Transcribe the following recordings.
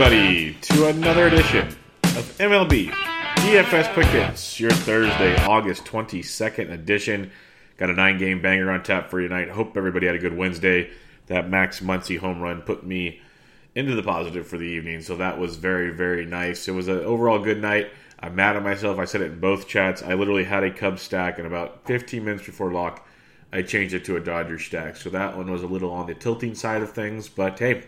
Everybody, to another edition of MLB DFS Quick Hits, your Thursday, August 22nd edition. Got a nine game banger on tap for you tonight. Hope everybody had a good Wednesday. That Max Muncy home run put me into the positive for the evening, so that was very, very nice. It was an overall good night. I'm mad at myself. I said it in both chats. I literally had a Cubs stack, and about 15 minutes before lock, I changed it to a Dodger stack. So that one was a little on the tilting side of things, but hey,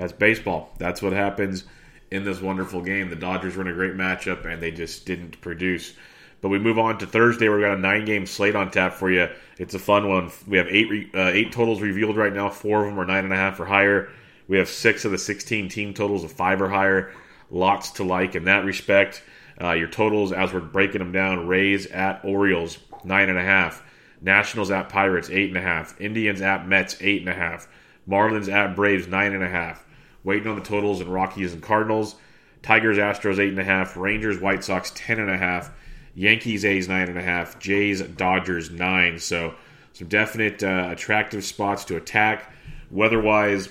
that's baseball. That's what happens in this wonderful game. The Dodgers were in a great matchup and they just didn't produce. But we move on to Thursday. We've got a nine-game slate on tap for you. It's a fun one. We have eight re- uh, eight totals revealed right now. Four of them are nine and a half or higher. We have six of the sixteen team totals of five or higher. Lots to like in that respect. Uh, your totals, as we're breaking them down: Rays at Orioles nine and a half. Nationals at Pirates, eight and a half. Indians at Mets, eight and a half. Marlins at Braves, nine and a half. Waiting on the totals in Rockies and Cardinals. Tigers, Astros, eight and a half. Rangers, White Sox, ten and a half. Yankees, A's, nine and a half. Jays, Dodgers, nine. So some definite uh, attractive spots to attack. Weather-wise,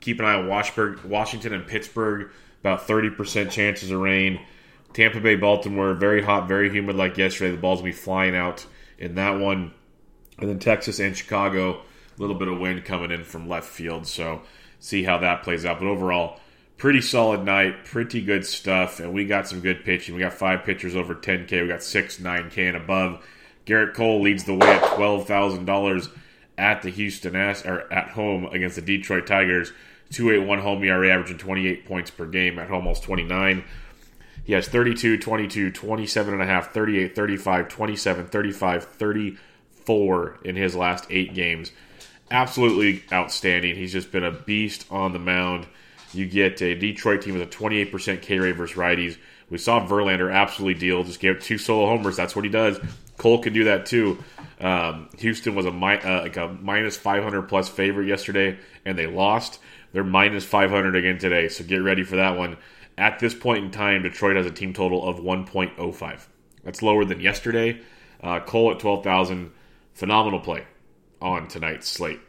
keep an eye on Washburn, Washington and Pittsburgh. About 30% chances of rain. Tampa Bay, Baltimore, very hot, very humid like yesterday. The balls will be flying out in that one. And then Texas and Chicago, a little bit of wind coming in from left field. So see how that plays out. But overall, pretty solid night, pretty good stuff. And we got some good pitching. We got five pitchers over 10K. We got six, 9K and above. Gerrit Cole leads the way at $12,000 at the Houston Ast- or at home against the Detroit Tigers. 281 home ERA, averaging 28 points per game at home, almost 29. He has 32, 22, 27 and a half, 38, 35, 27, 35, 34 in his last 8 games. Absolutely outstanding. He's just been a beast on the mound. You get a Detroit team with a 28% K rate versus righties. We saw Verlander absolutely deal. Just gave up two solo homers. That's what he does. Cole can do that too. Um, Houston was a, mi- uh, like a minus 500 plus favorite yesterday, and they lost. They're minus 500 again today, so get ready for that one. At this point in time, Detroit has a team total of 1.05. That's lower than yesterday. Uh, Cole at 12,000. Phenomenal play on tonight's slate.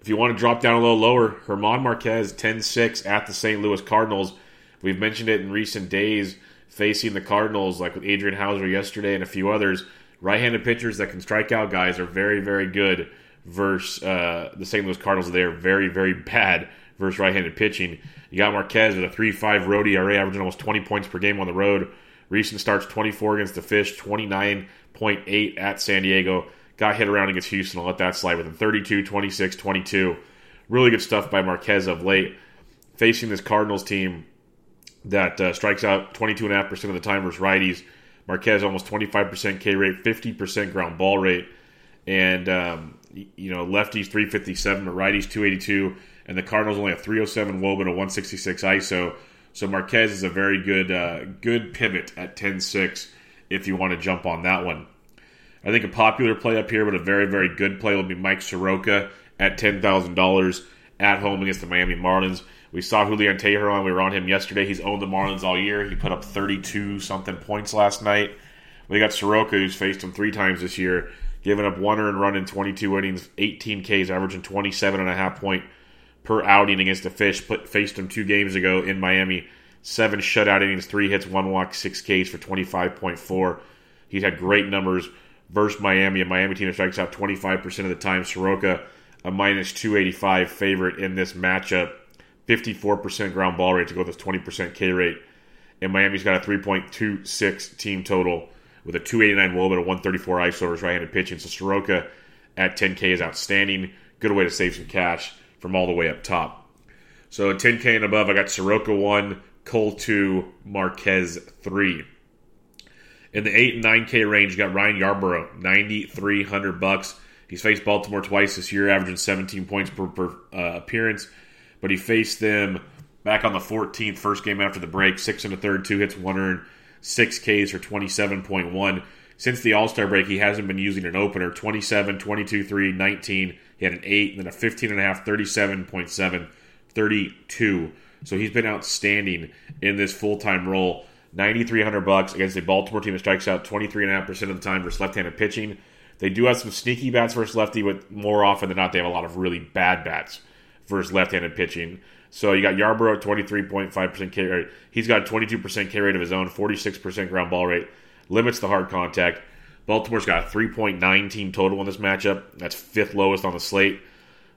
If you want to drop down a little lower, Herman Marquez 10 6 at the St. Louis Cardinals. We've mentioned it in recent days, facing the Cardinals, like with Adrian Houser yesterday and a few others. Right handed pitchers that can strike out guys are very, very good versus uh, the St. Louis Cardinals. They are very, very bad versus right handed pitching. You got Marquez with a 3 5 road ERA, averaging almost 20 points per game on the road. Recent starts 24 against the Fish, 29.8 at San Diego. Got hit around against Houston. I'll let that slide with him. 32, 26, 22. Really good stuff by Marquez of late. Facing this Cardinals team that uh, strikes out 22.5% of the time versus righties. Marquez almost 25% K rate, 50% ground ball rate. And, um, you know, lefties 357, but righties 282. And the Cardinals only have 307 Woban, a 166 ISO. So Marquez is a very good uh, good pivot at 10-6 if you want to jump on that one. I think a popular play up here, but a very, very good play will be Mike Soroka at $10,000 at home against the Miami Marlins. We saw Julian Teheran. We were on him yesterday. He's owned the Marlins all year. He put up 32 something points last night. We got Soroka, who's faced him three times this year, giving up one earned run in 22 innings, 18 Ks, averaging 27 and a half point per outing against the Fish. Put, faced him two games ago in Miami. Seven shutout innings, three hits, one walk, six Ks for 25.4. He's had great numbers versus Miami. A Miami team that strikes out 25% of the time. Soroka, a minus 285 favorite in this matchup. 54% ground ball rate to go with this 20% K rate. And Miami's got a 3.26 team total with a 289 woba, a 134 ISO versus right-handed pitching. So Soroka at 10K is outstanding. Good way to save some cash from all the way up top. So 10K and above, I got Soroka 1, Cole 2, Marquez 3. In the 8 and 9K range, you got Ryan Yarbrough, 9300 bucks. He's faced Baltimore twice this year, averaging 17 points per, per uh, appearance. But he faced them back on the 14th, first game after the break, six and a third, two hits, one earned, six Ks for 27.1. Since the All Star break, he hasn't been using an opener 27, 22, 3, 19. He had an 8, and then a 15.5, 37.7, 32. So he's been outstanding in this full time role. 9300 bucks against a Baltimore team that strikes out 23.5% of the time versus left handed pitching. They do have some sneaky bats versus lefty, but more often than not, they have a lot of really bad bats versus left handed pitching. So you got Yarbrough at 23.5% K rate. He's got 22% K rate of his own, 46% ground ball rate, limits the hard contact. Baltimore's got a 3.9 team total in this matchup. That's fifth lowest on the slate.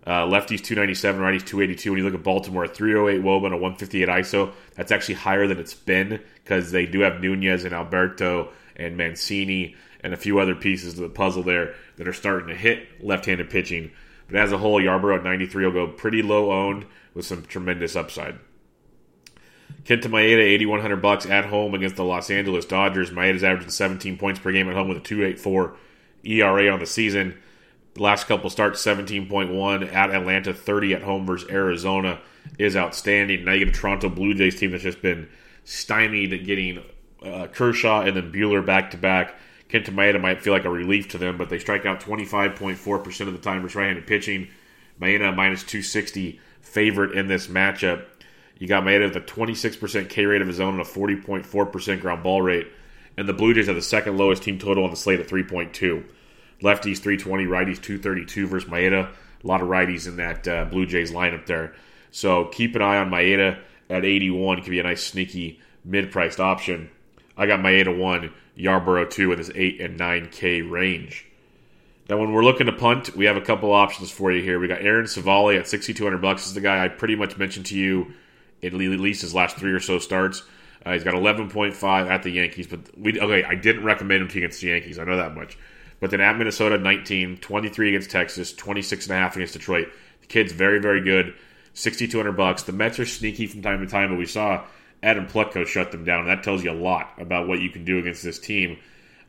Uh, lefties 297, righties 282. When you look at Baltimore, 308 Woba and a 158 ISO, that's actually higher than it's been because they do have Nunez and Alberto and Mancini and a few other pieces of the puzzle there that are starting to hit left-handed pitching. But as a whole, Yarbrough at 93 will go pretty low owned with some tremendous upside. Kenta Maeda, 8100 bucks at home against the Los Angeles Dodgers. Maeda's averaging 17 points per game at home with a 2.84 ERA on the season. The last couple starts, 17.1 at Atlanta, 30 at home versus Arizona is outstanding. Now you get a Toronto Blue Jays team that's just been stymied at getting uh, Kershaw and then Buehler back to back. Kenta Maeda might feel like a relief to them, but they strike out 25.4% of the time versus right-handed pitching. Maeda minus 260 favorite in this matchup. You got Maeda with a 26% K rate of his own and a 40.4% ground ball rate. And the Blue Jays have the second lowest team total on the slate at 3.2. Lefties 320, righties 232 versus Maeda. A lot of righties in that uh, Blue Jays lineup there. So keep an eye on Maeda at 81. Could be a nice sneaky mid-priced option. I got Maeda 1, Yarbrough 2 in this 8 and 9K range. Now, when we're looking to punt, we have a couple options for you here. We got Aaron Civale at 6,200 bucks. This is the guy I pretty much mentioned to you at least his last three or so starts. Uh, he's got 11.5 at the Yankees, but we okay. I didn't recommend him to against the Yankees. I know that much. But then at Minnesota, 19, 23 against Texas, 26 and a half against Detroit. The kid's very, very good. 6,200 bucks. The Mets are sneaky from time to time, but we saw Adam Plutko shut them down. That tells you a lot about what you can do against this team.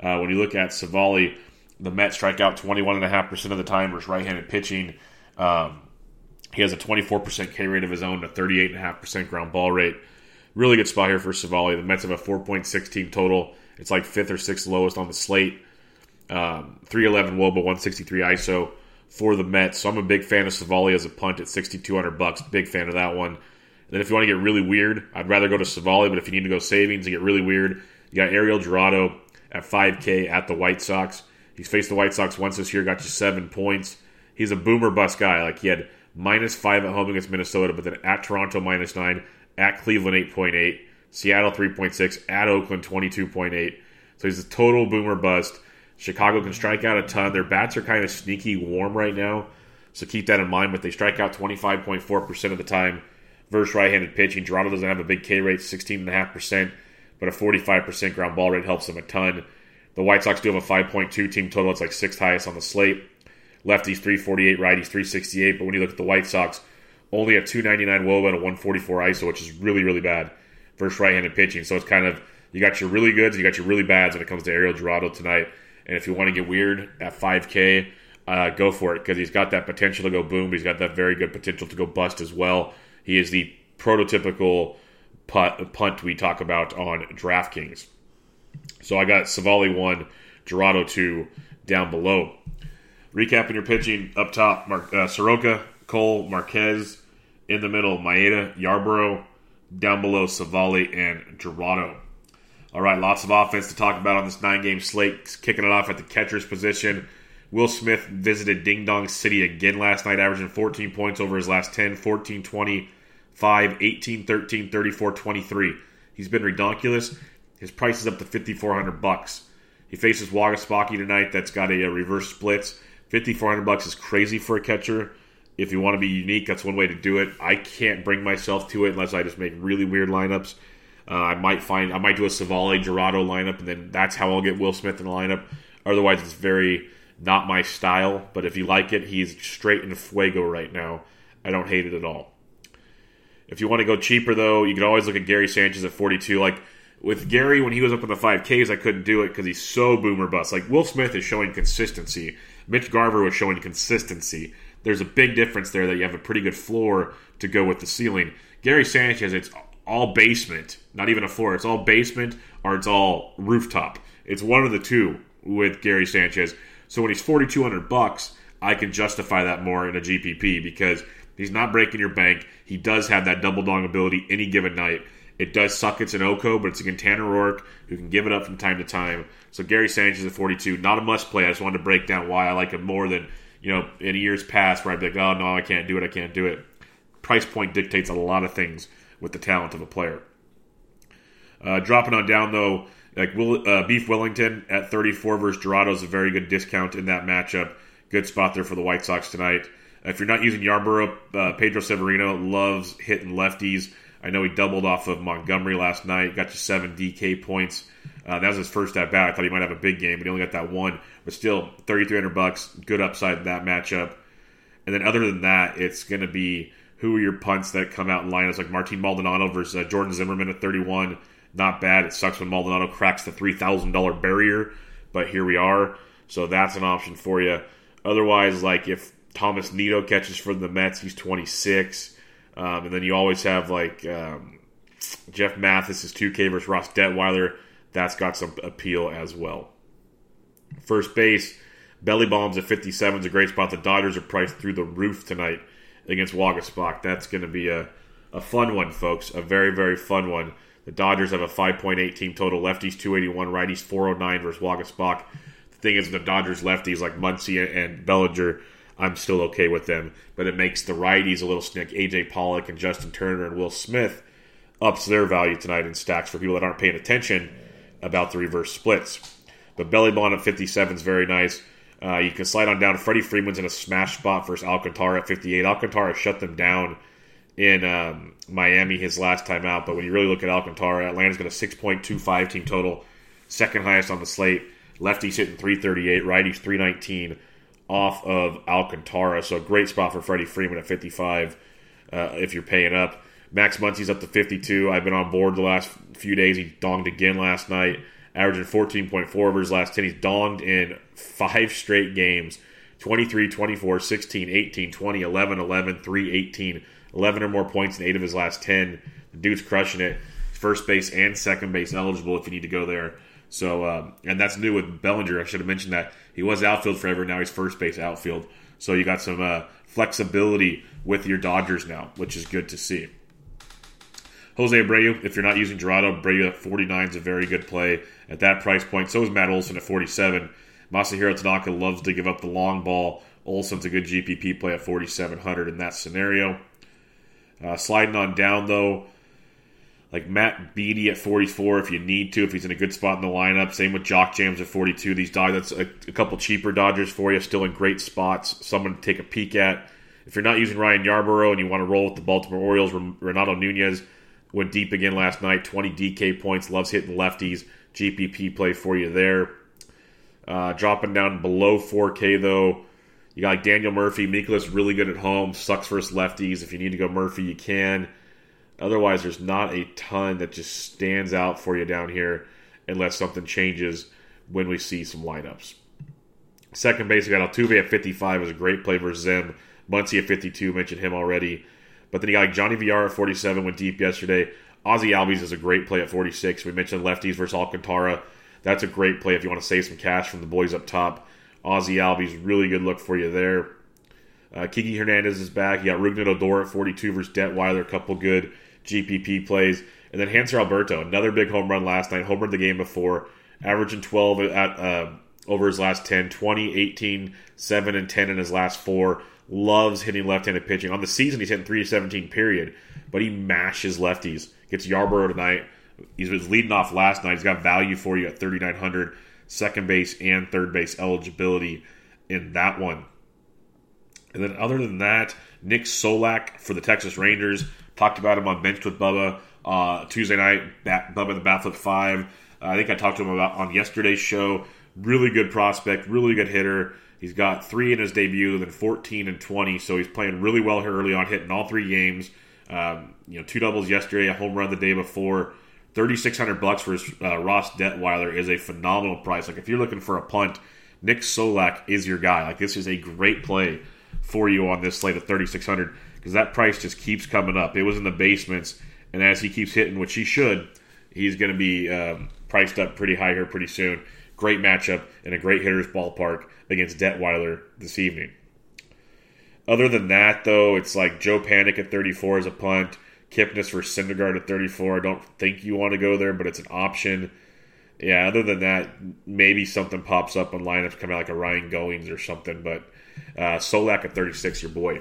Uh, when you look at Civale, the Mets strike out 21.5% of the time versus right-handed pitching. Um, he has a 24% K rate of his own, a 38.5% ground ball rate. Really good spot here for Civale. The Mets have a 4.6 team total. It's like fifth or sixth lowest on the slate. Um, 311 Woba, 163 ISO for the Mets. So I'm a big fan of Civale as a punt at 6,200 bucks. Big fan of that one. And then if you want to get really weird, I'd rather go to Civale, But if you need to go savings and get really weird, you got Ariel Jurado at 5K at the White Sox. He's faced the White Sox once this year, got you seven points. He's a boomer bust guy. Like he had minus five at home against Minnesota, but then at Toronto minus nine, at Cleveland 8.8, Seattle 3.6, at Oakland 22.8. So he's a total boomer bust. Chicago can strike out a ton. Their bats are kind of sneaky warm right now, so keep that in mind. But they strike out 25.4% of the time versus right-handed pitching. Toronto doesn't have a big K rate, 16.5%, but a 45% ground ball rate helps them a ton. The White Sox do have a 5.2 team total. It's like sixth highest on the slate. Lefties 348, righties 368. But when you look at the White Sox, only a 299 Woba and a 144 ISO, which is really, really bad versus right-handed pitching. So it's kind of you got your really goods, you got your really bads when it comes to Ariel Jurado tonight. And if you want to get weird at 5K, uh, go for it because he's got that potential to go boom, he's got that very good potential to go bust as well. He is the prototypical punt, punt we talk about on DraftKings. So I got Civale 1, Jurado 2 down below. Recapping your pitching up top, Mark, uh, Soroka, Cole, Marquez, In the middle, Maeda, Yarbrough. Down below, Savali and Jurado. All right, lots of offense to talk about on this nine game slate. Kicking it off at the catcher's position. Will Smith visited Ding Dong City again last night, averaging 14 points over his last 10, 14, 20, 5, 18, 13, 34, 23. He's been redonkulous. His price is up to 5400 bucks. He faces Waguespacky tonight. That's got a, a reverse splits. 5400 bucks is crazy for a catcher. If you want to be unique, that's one way to do it. I can't bring myself to it unless I just make really weird lineups. Uh, I might find I might do a Civale Jurado lineup, and then that's how I'll get Will Smith in the lineup. Otherwise, it's very not my style. But if you like it, he's straight in fuego right now. I don't hate it at all. If you want to go cheaper, though, you can always look at Gary Sanchez at 42. Like with Gary, when he was up in the 5Ks, I couldn't do it because he's so boomer bust. Like Will Smith is showing consistency. Mitch Garver was showing consistency. There's a big difference there that you have a pretty good floor to go with the ceiling. Gary Sanchez, it's all basement, not even a floor. It's all basement or it's all rooftop. It's one of the two with Gary Sanchez. So when he's 4200 bucks, I can justify that more in a GPP because he's not breaking your bank. He does have that double dong ability any given night. It does suck it's an Oko, but it's against Tanner Roark who can give it up from time to time. So Gary Sanchez at 42, not a must play. I just wanted to break down why I like him more than, you know, in years past where I'd be like, oh, no, I can't do it, I can't do it. Price point dictates a lot of things with the talent of a player. Uh, dropping on down though, like Will, uh, Beef Wellington at 34 versus Jurado is a very good discount in that matchup. Good spot there for the White Sox tonight. If you're not using Yarbrough, uh, Pedro Severino loves hitting lefties. I know he doubled off of Montgomery last night, got you seven DK points. Uh, that was his first at bat. I thought he might have a big game, but he only got that one. But still, 3,300 bucks, good upside in that matchup. And then other than that, it's going to be who are your punts that come out in lineups like Martin Maldonado versus uh, Jordan Zimmermann at 31. Not bad. It sucks when Maldonado cracks the $3,000 barrier, but here we are. So that's an option for you. Otherwise, like if Thomas Nido catches for the Mets, he's 26. Um, and then you always have like um, Jeff Mathis is 2K versus Ross Detwiler. That's got some appeal as well. First base, Belly Bombs at 57 is a great spot. The Dodgers are priced through the roof tonight against Waguespack. That's going to be a, a fun one, folks. A very, very fun one. The Dodgers have a 5.8 team total. Lefties 281, righties 409 versus Waguespack. The thing is, the Dodgers lefties like Muncy and Bellinger, I'm still okay with them. But it makes the righties a little snick. AJ Pollock and Justin Turner and Will Smith ups their value tonight in stacks for people that aren't paying attention about the reverse splits. But Belly Bond at 57 is very nice. Uh, you can slide on down. Freddie Freeman's in a smash spot versus Alcantara at 58. Alcantara shut them down in um, Miami his last time out, but when you really look at Alcantara, Atlanta's got a 6.25 team total, second highest on the slate. Lefty's hitting 338, righty's 319 off of Alcantara. So a great spot for Freddie Freeman at 55 uh, if you're paying up. Max Muncy's up to 52. I've been on board the last few days. He donged again last night, averaging 14.4 over his last 10. He's donged in five straight games 23, 24, 16, 18, 20, 11, 11, 3, 18, 11 or more points in eight of his last 10. The dude's crushing it. First base and second base eligible if you need to go there. So, um, and that's new with Bellinger. I should have mentioned that he was outfield forever. Now he's first base outfield. So you got some uh, flexibility with your Dodgers now, which is good to see. Jose Abreu, if you're not using Jurado, Abreu at 49 is a very good play at that price point. So is Matt Olson at 47. Masahiro Tanaka loves to give up the long ball. Olson's a good GPP play at 4,700 in that scenario. Uh, sliding on down, though, like Matt Beaty at 44 if you need to, if he's in a good spot in the lineup. Same with Jock Jams at 42. These Dodgers, that's a, a couple cheaper Dodgers for you, still in great spots. Someone to take a peek at. If you're not using Ryan Yarbrough and you want to roll with the Baltimore Orioles, Renato Nunez went deep again last night, 20 DK points, loves hitting lefties. GPP play for you there. Uh, dropping down below 4K though, you got like Daniel Murphy. Mikolas really good at home. Sucks versus lefties. If you need to go Murphy, you can. Otherwise, there's not a ton that just stands out for you down here unless something changes when we see some lineups. Second base, we got Altuve at 55 is a great play versus Zim. Muncy at 52, mentioned him already. But then you got like Johnny VR at 47, went deep yesterday. Ozzy Albies is a great play at 46. We mentioned lefties versus Alcantara. That's a great play if you want to save some cash from the boys up top. Ozzy Albies, really good look for you there. Uh, Kiki Hernandez is back. You got Rougned Odor at 42 versus Detwiler. A couple good GPP plays. And then Hanser Alberto, another big home run last night. Home run the game before, averaging 12 at uh, over his last 10, 20, 18, 7, and 10 in his last four. Loves hitting left-handed pitching. On the season, he's hitting 3-17 period, but he mashes lefties. Gets Yarbrough tonight. He was leading off last night. He's got value for you at 3,900, second base and third base eligibility in that one. And then other than that, Nick Solak for the Texas Rangers. Talked about him on Bench with Bubba uh, Tuesday night. Bat, Bubba the Batflip 5. Uh, I think I talked to him about on yesterday's show. Really good prospect, really good hitter. He's got three in his debut, then 14 and 20. So he's playing really well here early on, hitting all three games. Um, you know, two doubles yesterday, a home run the day before. 3600 bucks for uh, Ross Detwiler is a phenomenal price. Like if you're looking for a punt, Nick Solak is your guy. Like this is a great play for you on this slate of 3600 because that price just keeps coming up. It was in the basements, and as he keeps hitting, which he should, he's going to be um, priced up pretty high here pretty soon. Great matchup in a great hitter's ballpark against Detwiler this evening. Other than that, though, it's like Joe Panik at 34 is a punt. Kipnis for Syndergaard at 34. I don't think you want to go there, but it's an option. Yeah, other than that, maybe something pops up on lineups coming out like a Ryan Goins or something, but uh, Solak at 36, your boy.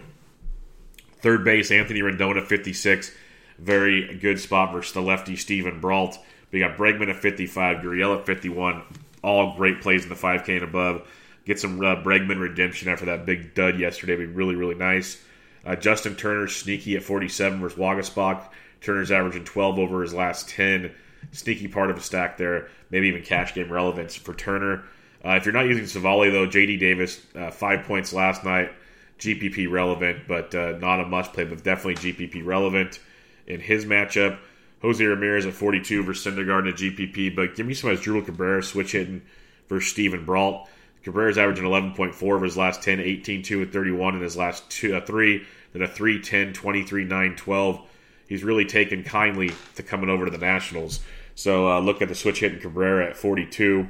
Third base, Anthony Rendon at 56. Very good spot versus the lefty Steven Brault. We got Bregman at 55, Gurriel at 51. All great plays in the 5K and above. Get some uh, Bregman redemption after that big dud yesterday. Be really, really nice. Uh, Justin Turner sneaky at 47 versus Waguespack. Turner's averaging 12 over his last 10. Sneaky part of a stack there. Maybe even cash game relevance for Turner. Uh, if you're not using Civale, though, JD Davis, uh, five points last night. GPP relevant, but uh, not a must play, but definitely GPP relevant in his matchup. Jose Ramirez at 42 versus Syndergaard in GPP, but give me some Asdrubal Cabrera switch hitting versus Steven Brault. Cabrera's averaging 11.4 of his last 10, 18, 2 and 31 in his last two, uh, three, then a 3, 10, 23, 9, 12. He's really taken kindly to coming over to the Nationals. So uh, look at the switch hitting Cabrera at 42.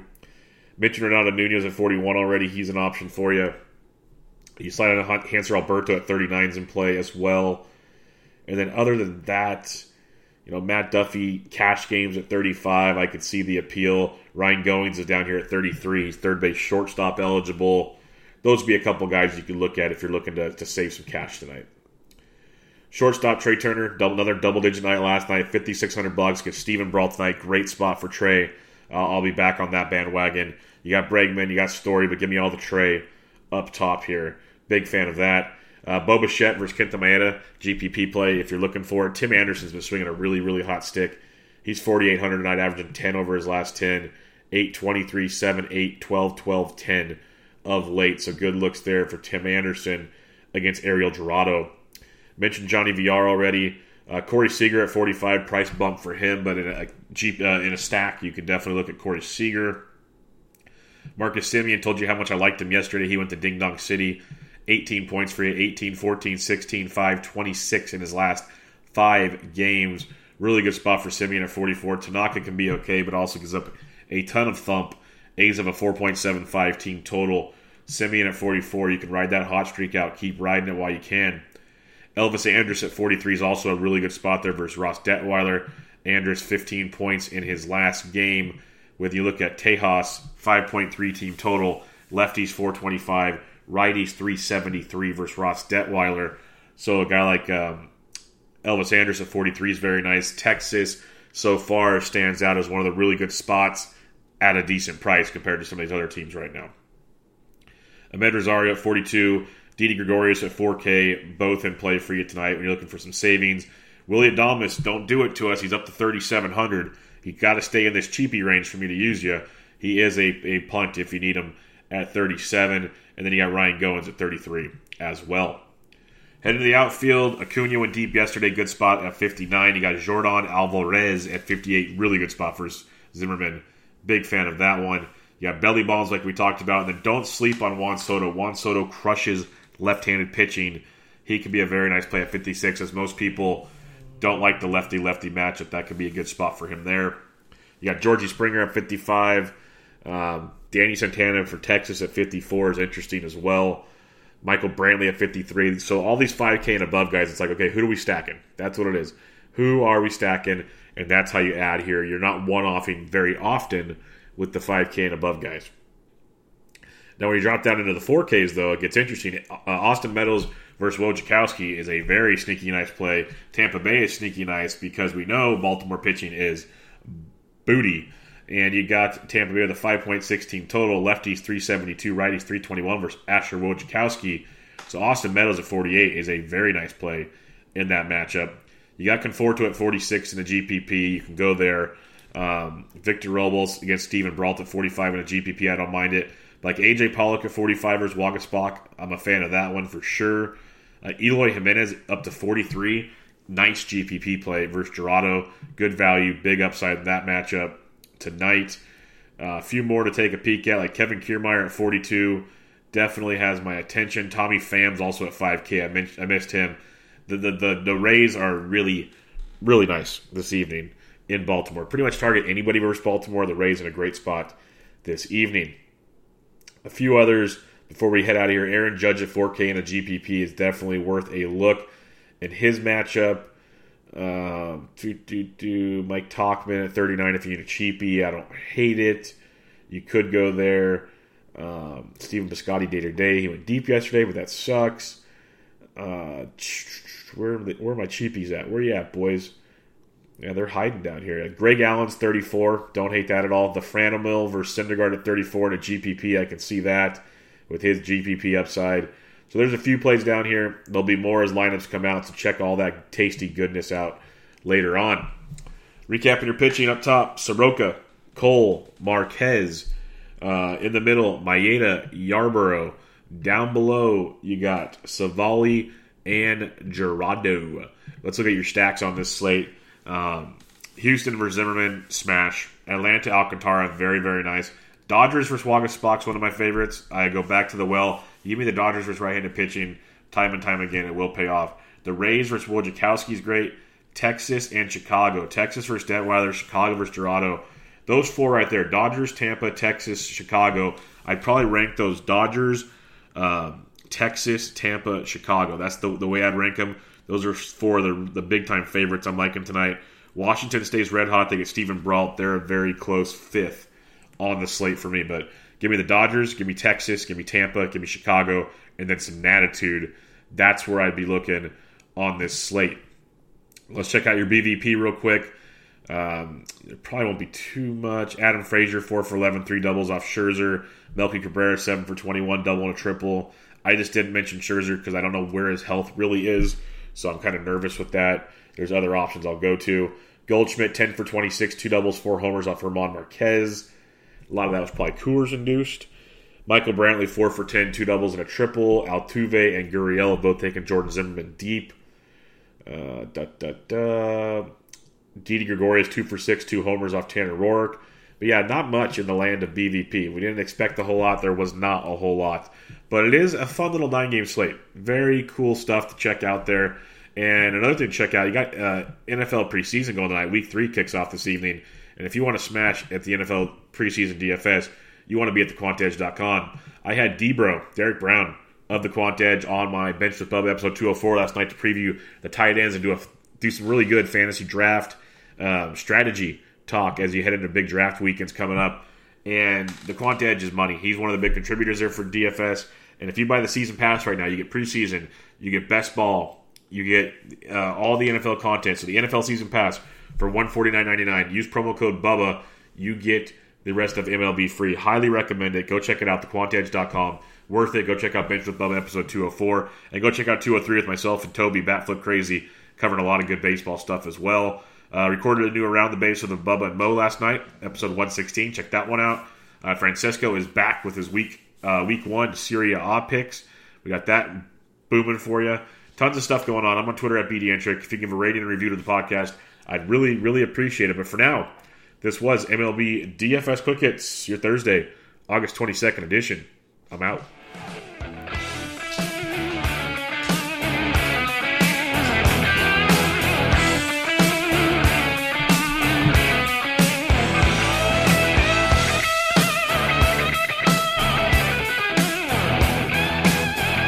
Mitch Renato Nunez at 41 already. He's an option for you. You slide on Hanser Alberto at 39 is in play as well. And then other than that, you know, Matt Duffy, cash games at 35. I could see the appeal. Ryan Goins is down here at 33. He's third base shortstop eligible. Those would be a couple guys you could look at if you're looking to, to save some cash tonight. Shortstop Trea Turner, double, another double digit night last night, 5,600 bucks. Get Steven Brault tonight. Great spot for Trea. Uh, I'll be back on that bandwagon. You got Bregman, you got Story, but give me all the Trea up top here. Big fan of that. Uh, Bo Bichette versus Kenta Maeda, GPP play if you're looking for it. Tim Anderson's been swinging a really, really hot stick. He's 4,800 tonight, averaging 10 over his last 10, 8, 23, 7, 8, 12, 12, 10 of late. So good looks there for Tim Anderson against Ariel Jurado. Mentioned Johnny VR already. Uh, Corey Seager at 45, price bump for him, but in a, Jeep, uh, in a stack, you can definitely look at Corey Seager. Marcus Semien told you how much I liked him yesterday. He went to Ding Dong City. 18 points for you 18, 14, 16, 5, 26 in his last five games. Really good spot for Semien at 44. Tanaka can be okay, but also gives up a ton of thump. A's of a 4.75 team total. Semien at 44. You can ride that hot streak out. Keep riding it while you can. Elvis Andrus at 43 is also a really good spot there versus Ross Detwiler. Andrus 15 points in his last game. With you look at Tejas, 5.3 team total. Lefties 425 righties 373 versus Ross Detwiler. So a guy like um, Elvis Andrus at 43 is very nice. Texas so far stands out as one of the really good spots at a decent price compared to some of these other teams right now. Amed Rosario at 42, Didi Gregorius at 4K, both in play for you tonight when you're looking for some savings. Willy Adames, don't do it to us. He's up to 3,700. You got to stay in this cheapy range for me to use you. He is a, a punt if you need him at 37. And then you got Ryan Goins at 33 as well. Heading to the outfield, Acuna went deep yesterday. Good spot at 59. You got Yordan Alvarez at 58. Really good spot for Zimmermann. Big fan of that one. You got belly balls like we talked about. And then don't sleep on Juan Soto. Juan Soto crushes left-handed pitching. He could be a very nice play at 56, as most people don't like the lefty-lefty matchup. That could be a good spot for him there. You got Georgie Springer at 55. Um, Danny Santana for Texas at 54 is interesting as well. Michael Brantley at 53. So all these 5K and above guys, it's like, okay, who are we stacking? That's what it is. Who are we stacking? And that's how you add here. You're not one offing very often with the 5K and above guys. Now, when you drop down into the 4Ks, though, it gets interesting. Uh, Austin Meadows versus Wojciechowski is a very sneaky nice play. Tampa Bay is sneaky nice because we know Baltimore pitching is booty. And you got Tampa Bay with a 5.16 total, lefties 372, righties 321 versus Asher Wojciechowski. So Austin Meadows at 48 is a very nice play in that matchup. You got Conforto at 46 in the GPP. You can go there. Um, Victor Robles against Steven Brault at 45 in a GPP. I don't mind it. Like AJ Pollock at 45 versus Waguespack. I'm a fan of that one for sure. Uh, Eloy Jimenez up to 43. Nice GPP play versus Jurado. Good value, big upside in that matchup tonight. Uh, a few more to take a peek at, like Kevin Kiermaier at 42. Definitely has my attention. Tommy Pham's also at 5K. I, mentioned, I missed him. The, the, the, the Rays are really, really nice this evening in Baltimore. Pretty much target anybody versus Baltimore. The Rays in a great spot this evening. A few others before we head out of here. Aaron Judge at 4K in a GPP is definitely worth a look in his matchup. Um, do, do, do, Mike Tauchman at 39 if you need a cheapie. I don't hate it. You could go there. Um, Stephen Piscotty day to day. He went deep yesterday, but that sucks. Uh, where, where are my cheapies at? Where you at, boys? Yeah, they're hiding down here. Greg Allen's 34. Don't hate that at all. The Franmil versus Syndergaard at 34 and a GPP. I can see that with his GPP upside. So there's a few plays down here. There'll be more as lineups come out, so check all that tasty goodness out later on. Recapping your pitching up top Soroka, Cole, Marquez. Uh, in the middle, Maeda, Yarbrough. Down below, you got Civale and Jurado. Let's look at your stacks on this slate. Um, Houston versus Zimmermann, smash. Atlanta, Alcantara, very, very nice. Dodgers versus Waguespack's one of my favorites. I go back to the well. Give me the Dodgers versus right-handed pitching time and time again. It will pay off. The Rays versus Wojciechowski is great. Texas and Chicago. Texas versus Detwiler. Chicago versus Jurado. Those four right there: Dodgers, Tampa, Texas, Chicago. I'd probably rank those Dodgers, um, Texas, Tampa, Chicago. That's the, the way I'd rank them. Those are four of the, the big time favorites I'm liking tonight. Washington stays red hot. They get Steven Brault. They're a very close fifth on the slate for me. But give me the Dodgers, give me Texas, give me Tampa, give me Chicago, and then some attitude. That's where I'd be looking on this slate. Let's check out your BVP real quick. Um, it probably won't be too much. Adam Frazier, 4 for 11, three doubles off Scherzer. Melky Cabrera, 7 for 21, double and a triple. I just didn't mention Scherzer because I don't know where his health really is, so I'm kind of nervous with that. There's other options I'll go to. Goldschmidt, 10 for 26, two doubles, four homers off German Marquez. A lot of that was probably Coors induced. Michael Brantley, 4 for 10, two doubles and a triple. Altuve and Gurriel both taking Jordan Zimmermann deep. Uh, da, da, da. Didi Gregorius, 2 for 6, two homers off Tanner Roark. But yeah, not much in the land of BVP. We didn't expect a whole lot. There was not a whole lot. But it is a fun little nine game slate. Very cool stuff to check out there. And another thing to check out, you got uh, NFL preseason going tonight. Week three kicks off this evening. And if you want to smash at the NFL preseason DFS, you want to be at thequantedge.com. I had Debro, Derek Brown of the Quant Edge on my Bench with Bubba episode 204 last night to preview the tight ends and do a, do some really good fantasy draft um, strategy talk as you head into big draft weekends coming up. And the Quant Edge is money. He's one of the big contributors there for DFS. And if you buy the season pass right now, you get preseason, you get best ball, you get uh, all the NFL content. So the NFL season pass for one forty nine ninety nine. Use promo code Bubba. You get the rest of MLB free. Highly recommend it. Go check it out. TheQuantEdge.com. Worth it. Go check out Bench with Bubba episode 204. And go check out 203 with myself and Toby, Batflip Crazy, covering a lot of good baseball stuff as well. Uh, recorded a new Around the Base with Bubba and Mo last night, episode 116. Check that one out. Uh, Francesco is back with his week uh, week one Serie A picks. We got that booming for you. Tons of stuff going on. I'm on Twitter at BDentric. If you give a rating and review to the podcast, I'd really, really appreciate it. But for now, this was MLB DFS Quick Hits, your Thursday, August 22nd edition. I'm out.